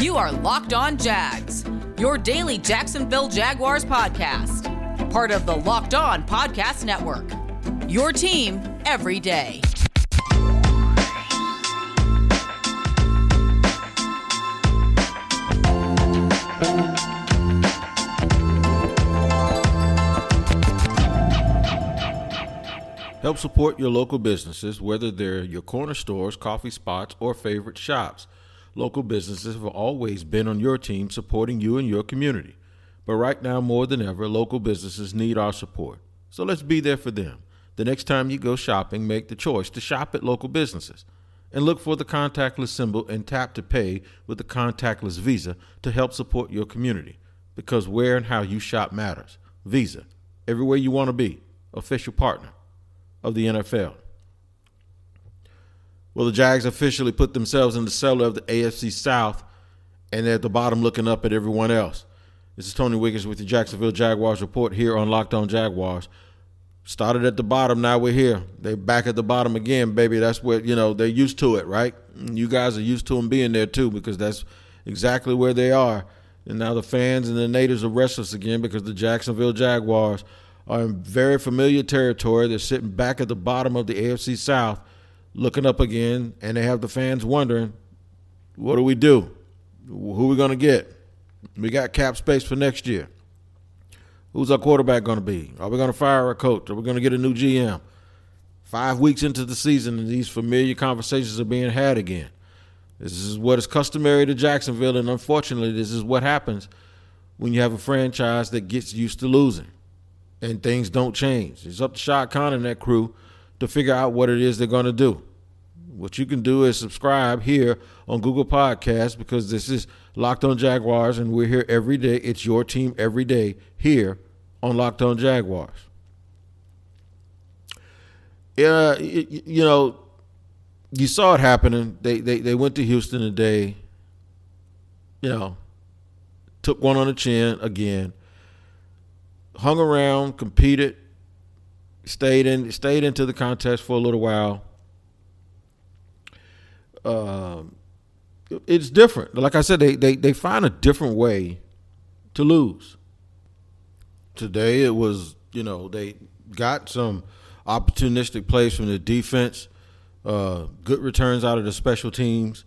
You are Locked On Jags, your daily Jacksonville Jaguars podcast. Part of the Locked On Podcast Network. Your team every day. Help support your local businesses, whether they're your corner stores, coffee spots, or favorite shops. Local businesses have always been on your team supporting you and your community. But right now, more than ever, local businesses need our support. So let's be there for them. The next time you go shopping, make the choice to shop at local businesses. And look for the contactless symbol and tap to pay with the contactless Visa to help support your community. Because where and how you shop matters. Visa, everywhere you want to be, official partner of the NFL. Well, the Jags officially put themselves in the cellar of the AFC South, and they're at the bottom looking up at everyone else. This is Tony Wiggins with the Jacksonville Jaguars report here on Locked On Jaguars. Started at the bottom, now we're here. They're back at the bottom again, baby. That's what, you know, they're used to it, right? You guys are used to them being there too because that's exactly where they are. And now the fans and the natives are restless again because the Jacksonville Jaguars are in very familiar territory. They're sitting back at the bottom of the AFC South, looking up again, and they have the fans wondering, what do we do? Who are we going to get? We got cap space for next year. Who's our quarterback going to be? Are we going to fire our coach? Are we going to get a new GM? Five weeks into the season, and these familiar conversations are being had again. This is what is customary to Jacksonville, and unfortunately, this is what happens when you have a franchise that gets used to losing and things don't change. It's up to Shad Khan and that crew to figure out what it is they're going to do. What you can do is subscribe here on Google Podcasts because this is Locked On Jaguars, and we're here every day. It's your team every day here on Locked On Jaguars. Yeah, you know, you saw it happening. They they they went to Houston today. You know, took one on the chin again. Hung around, competed, stayed in stayed into the contest for a little while. Um, it's different. Like I said, they, they they find a different way to lose. Today it was, you know, they got some opportunistic plays from the defense, uh, good returns out of the special teams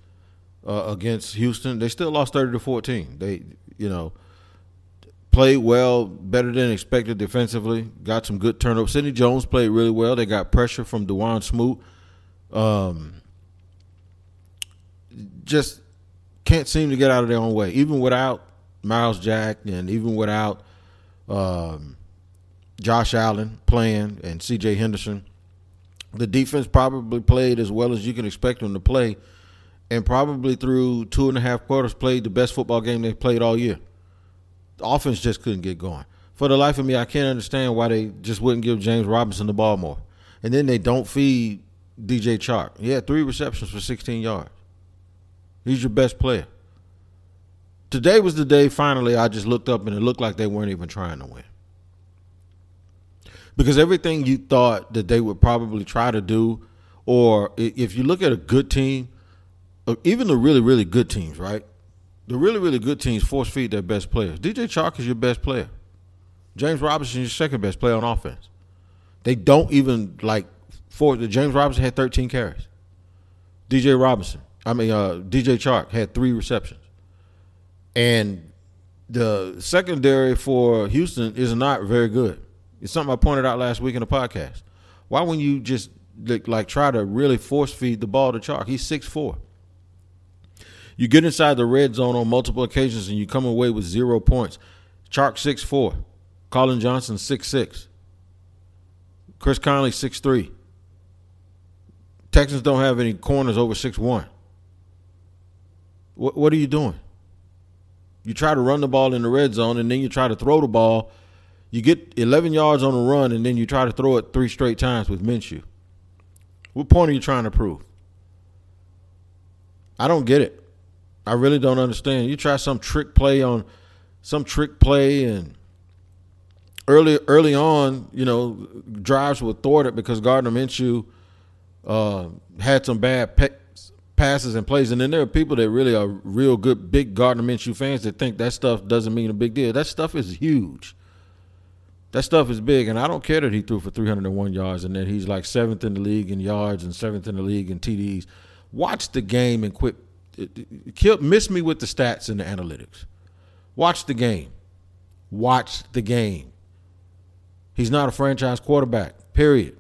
uh, against Houston. They still lost thirty to fourteen. They, you know, played well, better than expected defensively. Got some good turnovers. Sidney Jones played really well. They got pressure from Dawuane Smoot. Um, just can't seem to get out of their own way, even without Myles Jack and even without um, Josh Allen playing and C.J. Henderson. The defense probably played as well as you can expect them to play, and probably through two and a half quarters played the best football game they've played all year. Offense just couldn't get going. For the life of me, I can't understand why they just wouldn't give James Robinson the ball more. And then they don't feed DJ Chark. He had three receptions for 16 yards. He's your best player. Today was the day finally I just looked up and it looked like they weren't even trying to win. Because everything you thought that they would probably try to do, or if you look at a good team, uh, even the really, really good teams, right? The really, really good teams force feed their best players. DJ Chark is your best player. James Robinson is your second best player on offense. They don't even like force. The James Robinson had 13 carries. DJ Robinson, I mean, uh, DJ Chark had three receptions. And the secondary for Houston is not very good. It's something I pointed out last week in the podcast. Why wouldn't you just like try to really force feed the ball to Chark? He's six four. You get inside the red zone on multiple occasions and you come away with zero points. Chark six four, Collin Johnson six six, Chris Conley six three. Texans don't have any corners over six one. What are you doing? You try to run the ball in the red zone and then you try to throw the ball. You get 11 yards on the run and then you try to throw it three straight times with Minshew. What point are you trying to prove? I don't get it. I really don't understand. You try some trick play on some trick play and early early on, you know, drives were thwarted because Gardner Minshew uh, had some bad pe- passes and plays. And then there are people that really are real good big Gardner Minshew fans that think that stuff doesn't mean a big deal. That stuff is huge. That stuff is big, and I don't care that he threw for 301 yards and that he's like seventh in the league in yards and seventh in the league in TDs. Watch the game and quit. Kill, miss me with the stats and the analytics. Watch the game. Watch the game. He's not a franchise quarterback. Period.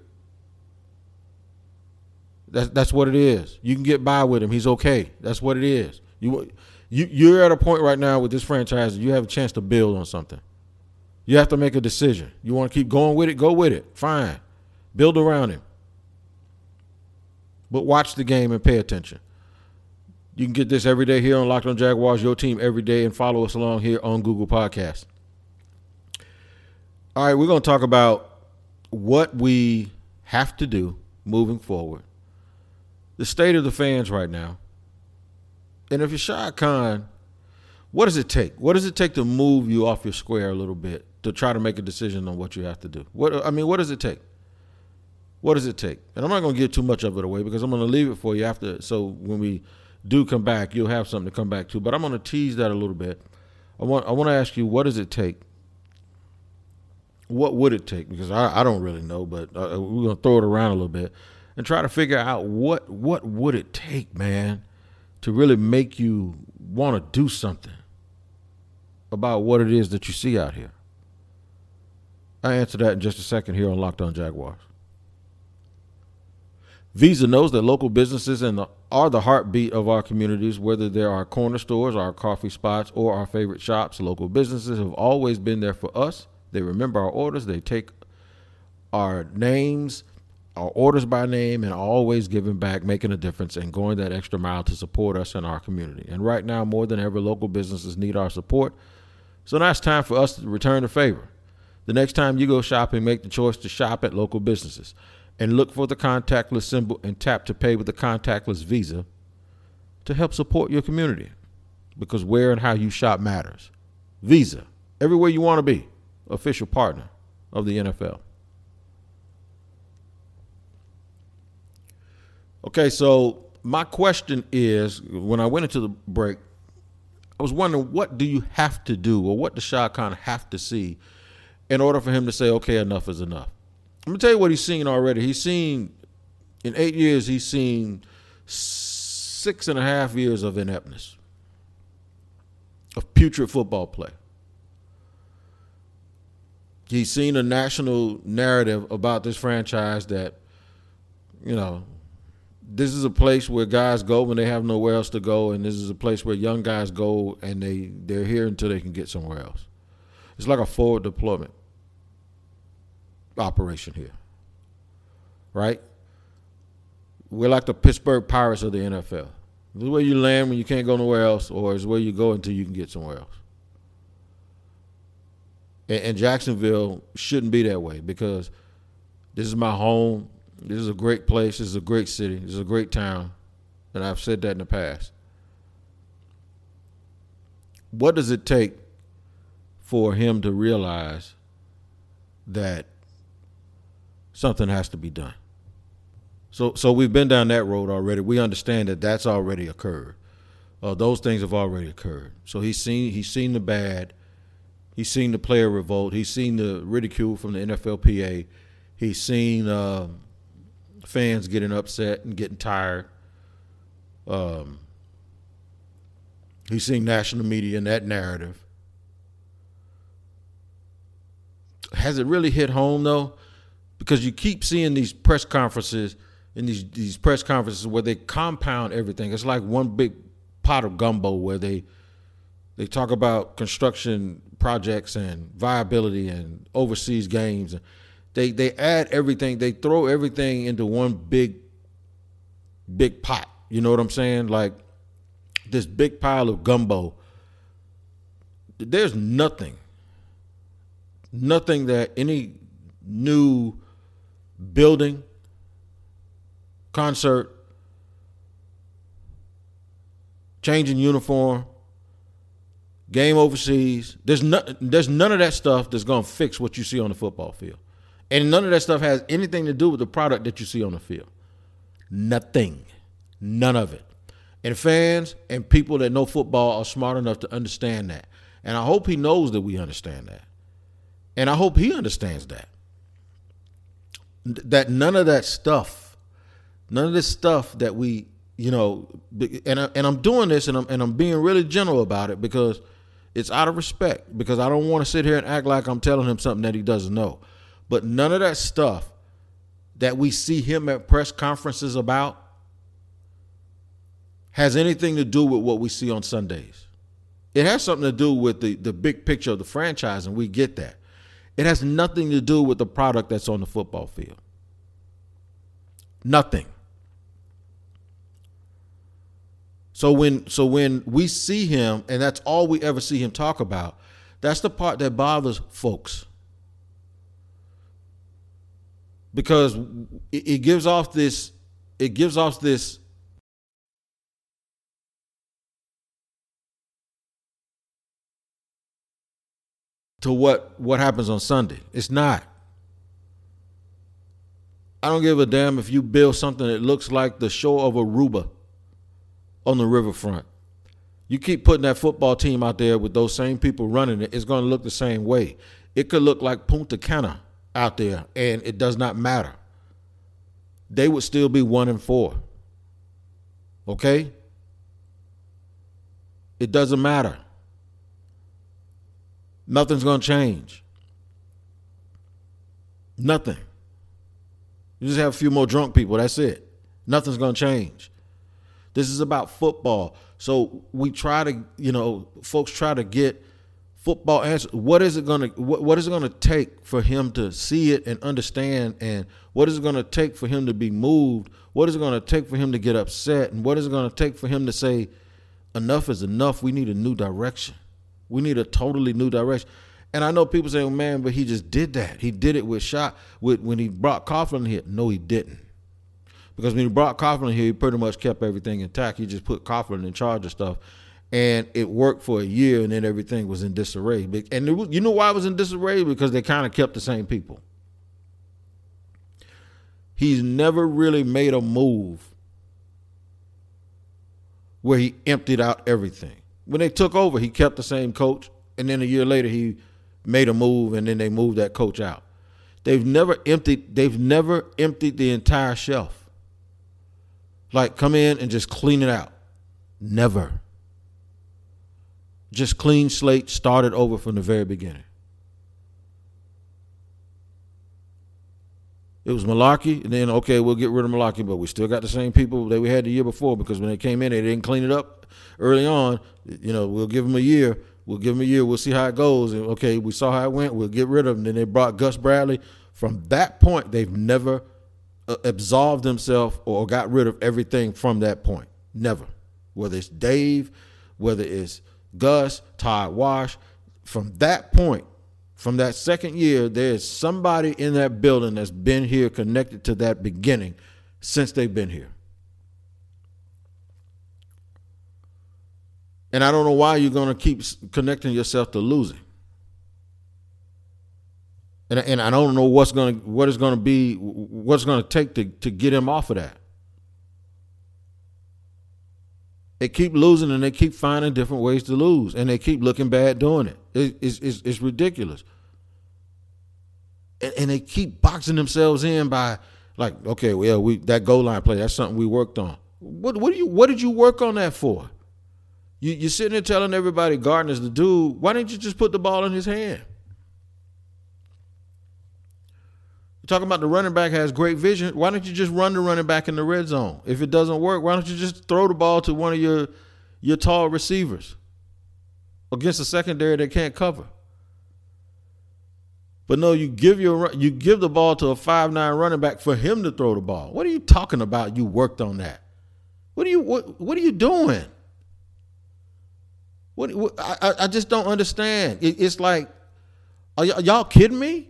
That's that's what it is. You can get by with him. He's okay. That's what it is. You you you're at a point right now with this franchise. You have a chance to build on something. You have to make a decision. You want to keep going with it? Go with it. Fine. Build around him. But watch the game and pay attention. You can get this every day here on Locked On Jaguars, your team every day, and follow us along here on Google Podcasts. All right, we're going to talk about what we have to do moving forward the state of the fans right now. And if you're Shad Khan, what does it take? What does it take to move you off your square a little bit to try to make a decision on what you have to do? What I mean, what does it take? What does it take? And I'm not going to give too much of it away because I'm going to leave it for you after. So when we do come back, you'll have something to come back to. But I'm going to tease that a little bit. I want I want to ask you, what does it take? What would it take? Because I, I don't really know, but uh, we're going to throw it around a little bit and try to figure out what what would it take, man, to really make you want to do something about what it is that you see out here. I answer that in just a second here on Locked On Jaguars. Visa knows that local businesses are the heartbeat of our communities, whether they're our corner stores, our coffee spots, or our favorite shops. Local businesses have always been there for us. They remember our orders, they take our names our orders by name and always giving back, making a difference, and going that extra mile to support us and our community. And right now, more than ever, local businesses need our support. So now it's time for us to return the favor. The next time you go shopping, make the choice to shop at local businesses and look for the contactless symbol and tap to pay with the contactless Visa to help support your community because where and how you shop matters. Visa, everywhere you want to be, official partner of the NFL. Okay, so my question is when I went into the break, I was wondering what do you have to do or what does Shad Khan have to see in order for him to say, okay, enough is enough? I'm gonna tell you what he's seen already. He's seen in eight years, he's seen six and a half years of ineptness, of putrid football play. He's seen a national narrative about this franchise that, you know, this is a place where guys go when they have nowhere else to go, and this is a place where young guys go and they they're here until they can get somewhere else. It's like a forward deployment operation here, right? We're like the Pittsburgh Pirates of the NFL. This is where you land when you can't go nowhere else, or is where you go until you can get somewhere else. And, and Jacksonville shouldn't be that way because this is my home. This is a great place. This is a great city. This is a great town. And I've said that in the past. What does it take for him to realize that something has to be done? So, so we've been down that road already. We understand that that's already occurred. Uh, those things have already occurred. So he's seen he's seen the bad. He's seen the player revolt. He's seen the ridicule from the NFLPA. He's seen uh, fans getting upset and getting tired. Um, he's seen national media in that narrative. Has it really hit home though? Because you keep seeing these press conferences in these these press conferences where they compound everything. It's like one big pot of gumbo where they they talk about construction projects and viability and overseas games. They they add everything. They throw everything into one big big pot. You know what I'm saying? Like this big pile of gumbo. There's nothing, nothing that any new building, concert, changing uniform, game overseas. There's no, there's none of that stuff that's gonna fix what you see on the football field. And none of that stuff has anything to do with the product that you see on the field. Nothing. None of it. And fans and people that know football are smart enough to understand that. And I hope he knows that we understand that. And I hope he understands that. That none of that stuff, none of this stuff that we, you know, and I, and I'm doing this and I'm and I'm being really gentle about it because it's out of respect because I don't want to sit here and act like I'm telling him something that he doesn't know. But none of that stuff that we see him at press conferences about has anything to do with what we see on Sundays. It has something to do with the, the big picture of the franchise, and we get that. It has nothing to do with the product that's on the football field. Nothing. So when so when we see him, and that's all we ever see him talk about, that's the part that bothers folks. Because it, gives off this, it gives off this to what what happens on Sunday. It's not. I don't give a damn if you build something that looks like the shore of Aruba on the riverfront. You keep putting that football team out there with those same people running it, it's going to look the same way. It could look like Punta Cana out there, and it does not matter. They would still be one and four. Okay? It doesn't matter. Nothing's going to change. Nothing. You just have a few more drunk people. That's it. Nothing's going to change. This is about football. So we try to, you know, folks try to get football answers. What is it going to what, what is it going to take for him to see it and understand and what is it going to take for him to be moved? What is it going to take for him to get upset and what is it going to take for him to say enough is enough? We need a new direction. We need a totally new direction. And I know people say, well, man, but he just did that. He did it with shot with when he brought Coughlin here. No, he didn't. Because when he brought Coughlin here, he pretty much kept everything intact. He just put Coughlin in charge of stuff. And it worked for a year, and then everything was in disarray. And was, you know why it was in disarray? Because they kind of kept the same people. He's never really made a move where he emptied out everything. When they took over, he kept the same coach, and then a year later he made a move, and then they moved that coach out. They've never emptied. They've never emptied the entire shelf. Like, come in and just clean it out. Never. Just clean slate, started over from the very beginning. It was Mularkey, and then okay, we'll get rid of Mularkey, but we still got the same people that we had the year before because when they came in, they didn't clean it up early on. You know, we'll give them a year. We'll give them a year. We'll see how it goes. And okay, we saw how it went. We'll get rid of them. Then they brought Gus Bradley. From that point, they've never uh, absolved themselves or got rid of everything from that point. Never. Whether it's Dave, whether it's Gus, Todd Wash, from that point, from that second year, there's somebody in that building that's been here connected to that beginning since they've been here. And I don't know why you're going to keep connecting yourself to losing and and I don't know what's gonna what is gonna be what's gonna take to to get him off of that. They keep losing and they keep finding different ways to lose, and they keep looking bad doing it. it it's, it's, it's ridiculous. And, and they keep boxing themselves in by like, okay, well, we that goal line play that's something we worked on. What what do you what did you work on that for? You you're sitting there telling everybody Gardner's the dude. Why didn't you just put the ball in his hand? You're talking about the running back has great vision. Why don't you just run the running back in the red zone? If it doesn't work, why don't you just throw the ball to one of your your tall receivers against a secondary that can't cover? But no, you give your you give the ball to a five nine running back for him to throw the ball. What are you talking about? You worked on that. What are you what What are you doing? What, what I I just don't understand. It, it's like, are y- y'all kidding me?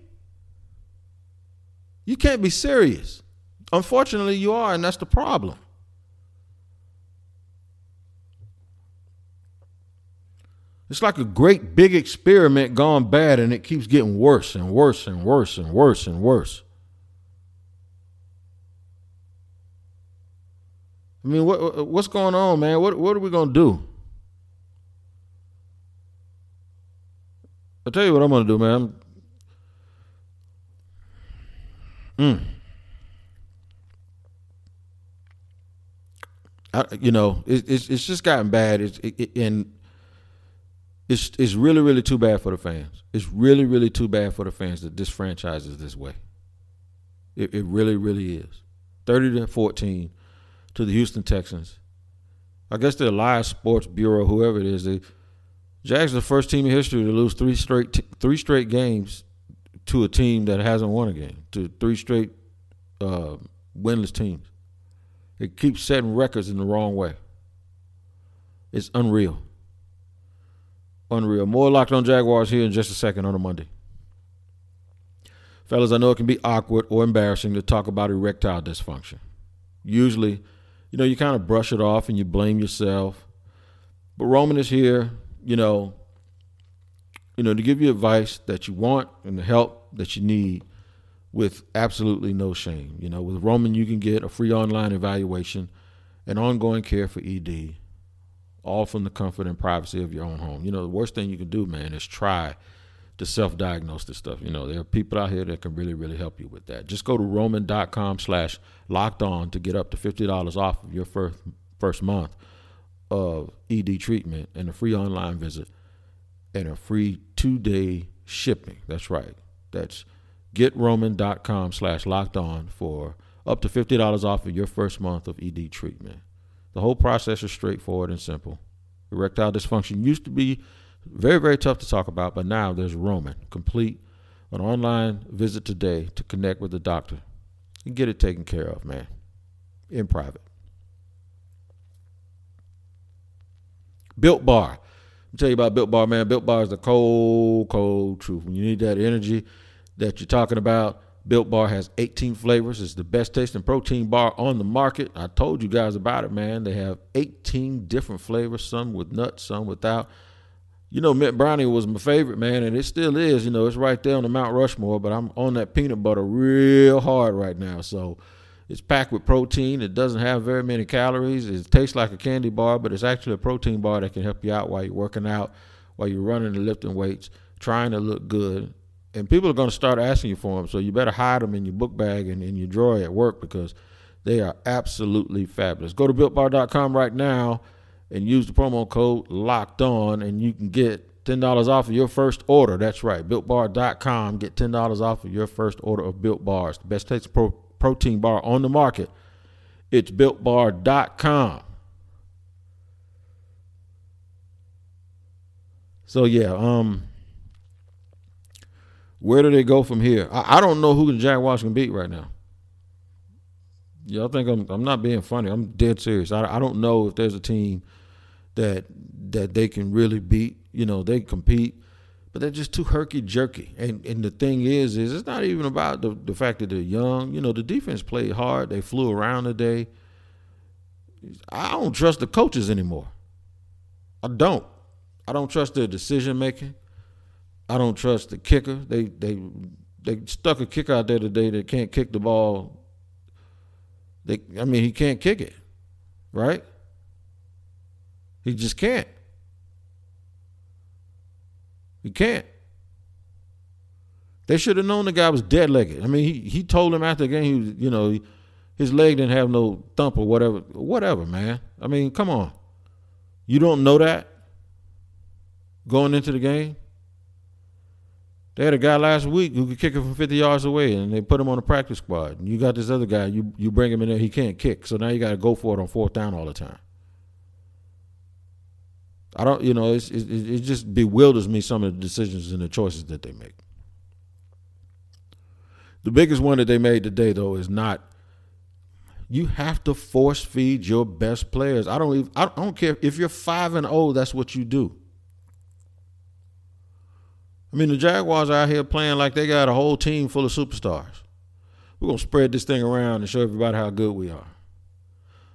You can't be serious. Unfortunately, you are, and that's the problem. It's like a great big experiment gone bad, and it keeps getting worse and worse and worse and worse and worse. I mean, what what's going on, man? What what are we gonna do? I'll tell you what I'm gonna do, man. Mm. I, you know, it, it's it's just gotten bad. It's it, it, and it's it's really really too bad for the fans. It's really really too bad for the fans that this franchise is this way. It, it really really is. Thirty to fourteen to the Houston Texans. I guess the Elias Sports Bureau, whoever it is, they Jags are the first team in history to lose three straight t- three straight games to a team that hasn't won a game. To three straight uh, winless teams. It keeps setting records in the wrong way. It's unreal. Unreal. More locked on Jaguars here in just a second on a Monday. Fellas, I know it can be awkward or embarrassing to talk about erectile dysfunction. Usually, you know, you kind of brush it off and you blame yourself. But Roman is here, you know, you know, to give you advice that you want and the help that you need with absolutely no shame. You know, with Roman you can get a free online evaluation and ongoing care for ED, all from the comfort and privacy of your own home. You know, the worst thing you can do, man, is try to self-diagnose this stuff. You know, there are people out here that can really, really help you with that. Just go to roman.com slash locked on to get up to $50 off of your first, first month of ED treatment and a free online visit and a free two-day shipping. That's right. That's getroman.com slash locked on for up to $50 off of your first month of ED treatment. The whole process is straightforward and simple. Erectile dysfunction used to be very, very tough to talk about, but now there's Roman. Complete an online visit today to connect with the doctor and get it taken care of, man, in private. Built Bar. I'll tell you about Built Bar, man. Built Bar is the cold, cold truth. When you need that energy that you're talking about, Built Bar has 18 flavors. It's the best tasting protein bar on the market. I told you guys about it, man. They have 18 different flavors, some with nuts, some without you know, mint brownie was my favorite, man, and it still is. You know, it's right there on the Mount Rushmore, but I'm on that peanut butter real hard right now. So it's packed with protein. It doesn't have very many calories. It tastes like a candy bar, but it's actually a protein bar that can help you out while you're working out, while you're running and lifting weights, trying to look good. And people are going to start asking you for them, so you better hide them in your book bag and in your drawer at work because they are absolutely fabulous. Go to builtbar.com right now and use the promo code locked on and you can get $10 off of your first order. That's right. BuiltBar.com. Get $10 off of your first order of Built Bars. The best tasting pro- protein bar on the market. It's BuiltBar.com. So yeah, um, where do they go from here? I, I don't know who the Jaguars can beat right now. Y'all think I'm I'm not being funny. I'm dead serious. I, I don't know if there's a team that that they can really beat. You know, they compete, but they're just too herky jerky. And and the thing is, is it's not even about the the fact that they're young. You know, the defense played hard. They flew around today. I don't trust the coaches anymore. I don't. I don't trust their decision making. I don't trust the kicker. They they they stuck a kicker out there today that can't kick the ball. They I mean he can't kick it, right? He just can't. He can't. They should have known the guy was dead legged. I mean, he, he told him after the game, he was, you know, his leg didn't have no thump or whatever. Whatever, man. I mean, come on. You don't know that going into the game? They had a guy last week who could kick it from 50 yards away, and they put him on the practice squad. And you got this other guy, you, you bring him in there, he can't kick. So now you got to go for it on fourth down all the time. I don't, you know, it, it just bewilders me some of the decisions and the choices that they make. The biggest one that they made today, though, is not. You have to force feed your best players. I don't even. I don't care if you're five and zero. Oh, that's what you do. I mean, the Jaguars are out here playing like they got a whole team full of superstars. We're gonna spread this thing around and show everybody how good we are.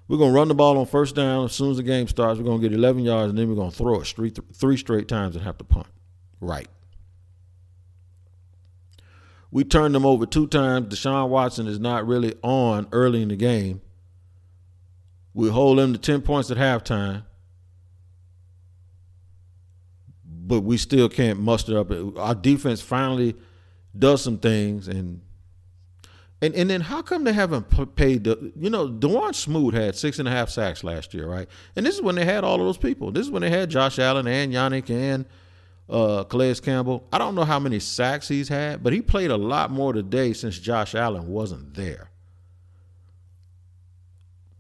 We're going to run the ball on first down as soon as the game starts. We're going to get 11 yards, and then we're going to throw it three, three straight times and have to punt. Right. We turned them over two times. Deshaun Watson is not really on early in the game. We hold them to 10 points at halftime. But we still can't muster up. Our defense finally does some things and and and then how come they haven't paid the you know Dawuane Smoot had six and a half sacks last year, right? And this is when they had all of those people. This is when they had Josh Allen and Yannick and uh, Calais Campbell. I don't know how many sacks he's had, but he played a lot more today since Josh Allen wasn't there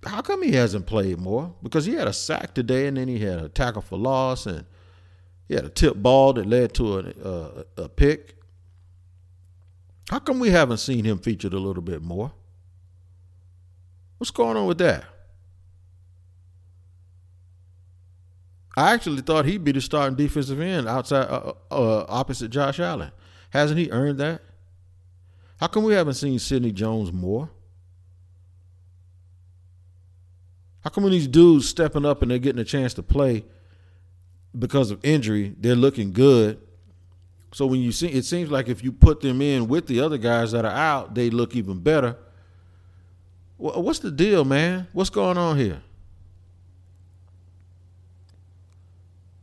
how come he hasn't played more? Because he had a sack today, and then he had a tackle for loss, and he had a tip ball that led to a, a, a pick. How come we haven't seen him featured a little bit more? What's going on with that? I actually thought he'd be the starting defensive end outside uh, uh, opposite Josh Allen. Hasn't he earned that? How come we haven't seen Sidney Jones more? How come when these dudes stepping up and they're getting a chance to play because of injury, they're looking good? So when you see, it seems like if you put them in with the other guys that are out, they look even better. What's the deal, man? What's going on here?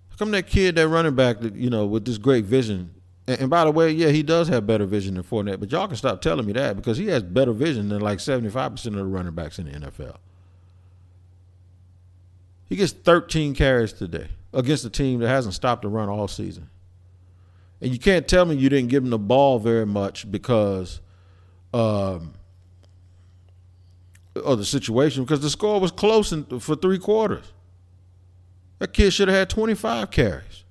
How come that kid, that running back, you know, with this great vision, and, and, by the way, yeah, he does have better vision than Fournette, but y'all can stop telling me that because he has better vision than like 75% of the running backs in the NFL. He gets 13 carries today against a team that hasn't stopped the run all season. And you can't tell me you didn't give him the ball very much because um, of the situation, because the score was close in, for three quarters. That kid should have had 25 carries.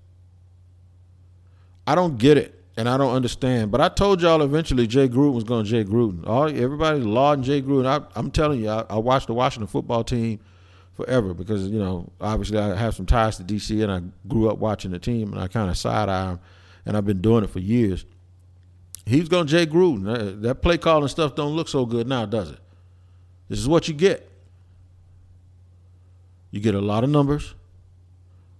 I don't get it, and I don't understand. But I told y'all eventually Jay Gruden was going to Jay Gruden. All everybody's lauding Jay Gruden. I, am telling you, I, I watched the Washington football team – forever because you know obviously I have some ties to DC and I grew up watching the team and I kind of side eye and I've been doing it for years. He's going to Jay Gruden. That play calling stuff don't look so good now, does it? This is what you get. You get a lot of numbers,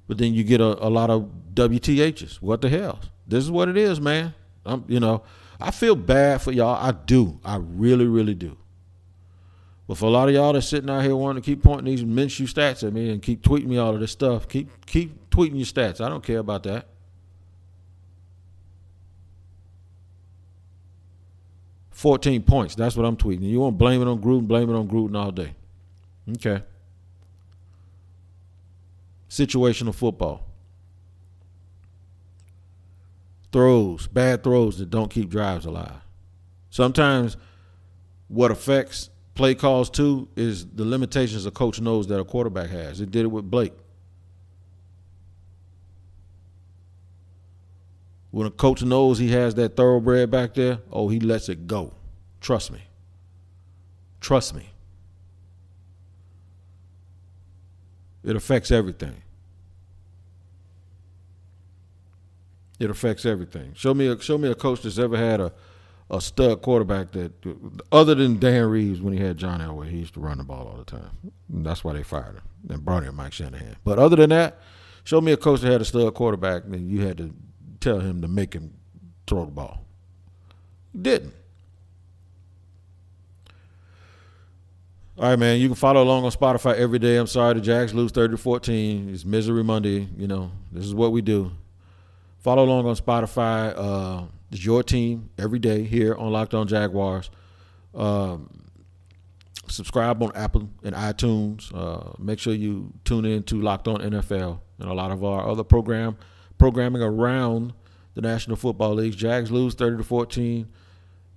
but then you get a, a lot of WTHs. What the hell? This is what it is, man. I'm, you know, I feel bad for y'all. I do. I really, really do. But for a lot of y'all that's sitting out here wanting to keep pointing these Minshew stats at me and keep tweeting me all of this stuff, keep keep tweeting your stats. I don't care about that. Fourteen points. That's what I'm tweeting. You want to blame it on Gruden? Blame it on Gruden all day. Okay. Situational football. Throws, bad throws that don't keep drives alive. Sometimes what affects play calls too is the limitations a coach knows that a quarterback has. It did it with Blake. When a coach knows he has that thoroughbred back there, oh, he lets it go. Trust me. Trust me. It affects everything. It affects everything. Show me a show me a coach that's ever had a a stud quarterback that, other than Dan Reeves when he had John Elway, he used to run the ball all the time. And that's why they fired him and brought in Mike Shanahan. But other than that, show me a coach that had a stud quarterback, and you had to tell him to make him throw the ball. Didn't. All right, man. You can follow along on Spotify every day. I'm sorry the Jags lose 30 to 14. It's Misery Monday. You know, this is what we do. Follow along on Spotify. Uh, it's your team every day here on Locked On Jaguars. Um, subscribe on Apple and iTunes. Uh, make sure you tune in to Locked On NFL and a lot of our other program programming around the National Football League. Jags lose thirty to fourteen,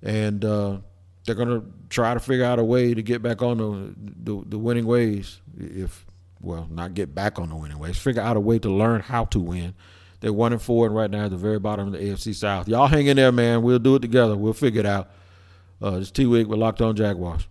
and uh, they're going to try to figure out a way to get back on the, the, the winning ways. If well, not get back on the winning ways, figure out a way to learn how to win they're one and four, and right now at the very bottom of the AFC South. Y'all hang in there, man. We'll do it together. We'll figure it out. Uh, it's T Wig with Locked On Jaguars.